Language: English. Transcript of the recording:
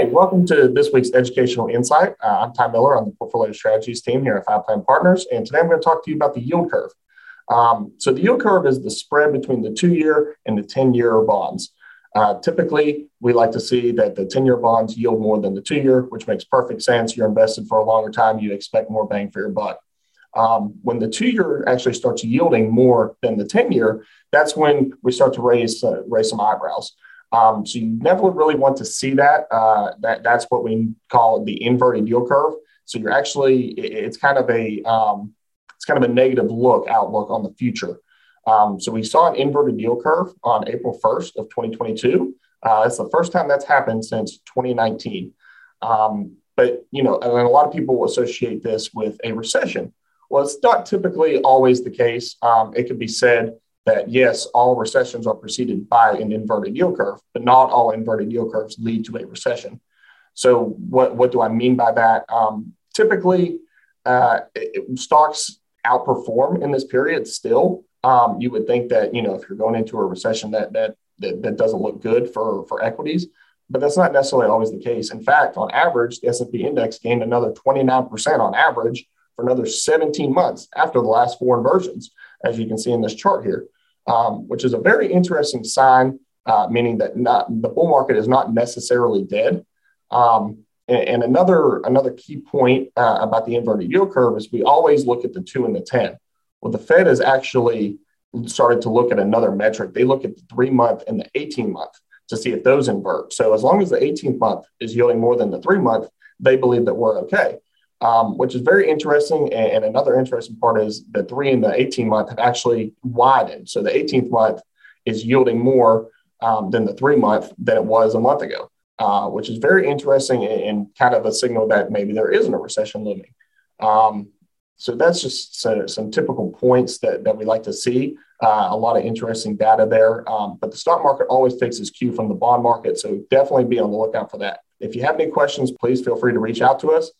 Hey, welcome to this week's Educational Insight. Uh, I'm Ty Miller on the Portfolio Strategies team here at Fi Plan Partners, and today I'm going to talk to you about the yield curve. Um, so, the yield curve is the spread between the two year and the 10 year bonds. Uh, typically, we like to see that the 10 year bonds yield more than the two year, which makes perfect sense. You're invested for a longer time, you expect more bang for your buck. Um, when the two year actually starts yielding more than the 10 year, that's when we start to raise, uh, raise some eyebrows. Um, so you never really want to see that. Uh, that that's what we call the inverted yield curve. So you're actually it's kind of a um, it's kind of a negative look outlook on the future. Um, so we saw an inverted yield curve on April 1st of 2022. Uh, it's the first time that's happened since 2019. Um, but you know, and a lot of people associate this with a recession. Well, it's not typically always the case. Um, it could be said that yes, all recessions are preceded by an inverted yield curve, but not all inverted yield curves lead to a recession. So, what, what do I mean by that? Um, typically, uh, it, stocks outperform in this period still. Um, you would think that you know if you're going into a recession that that that, that doesn't look good for for equities, but that's not necessarily always the case. In fact, on average, the S&P index gained another 29% on average for another 17 months after the last four inversions, as you can see in this chart here, um, which is a very interesting sign, uh, meaning that not, the bull market is not necessarily dead. Um, and, and, another, another key point uh, about the inverted yield curve is we always look at the two and the 10. Well, the Fed has actually started to look at another metric. They look at the three month and the 18 month to see if those invert. So as long as the 18th month is yielding more than the three month, they believe that we're okay um, which is very interesting. And, another interesting part is the three and the 18 month have actually widened. So the 18th month is yielding more um, than the three month than it was a month ago, uh, which is very interesting and, kind of a signal that maybe there isn't a recession looming. Um, so that's just some, some, typical points that, that we like to see. Uh, a lot of interesting data there. Um, but the stock market always takes its cue from the bond market. So definitely be on the lookout for that. If you have any questions, please feel free to reach out to us.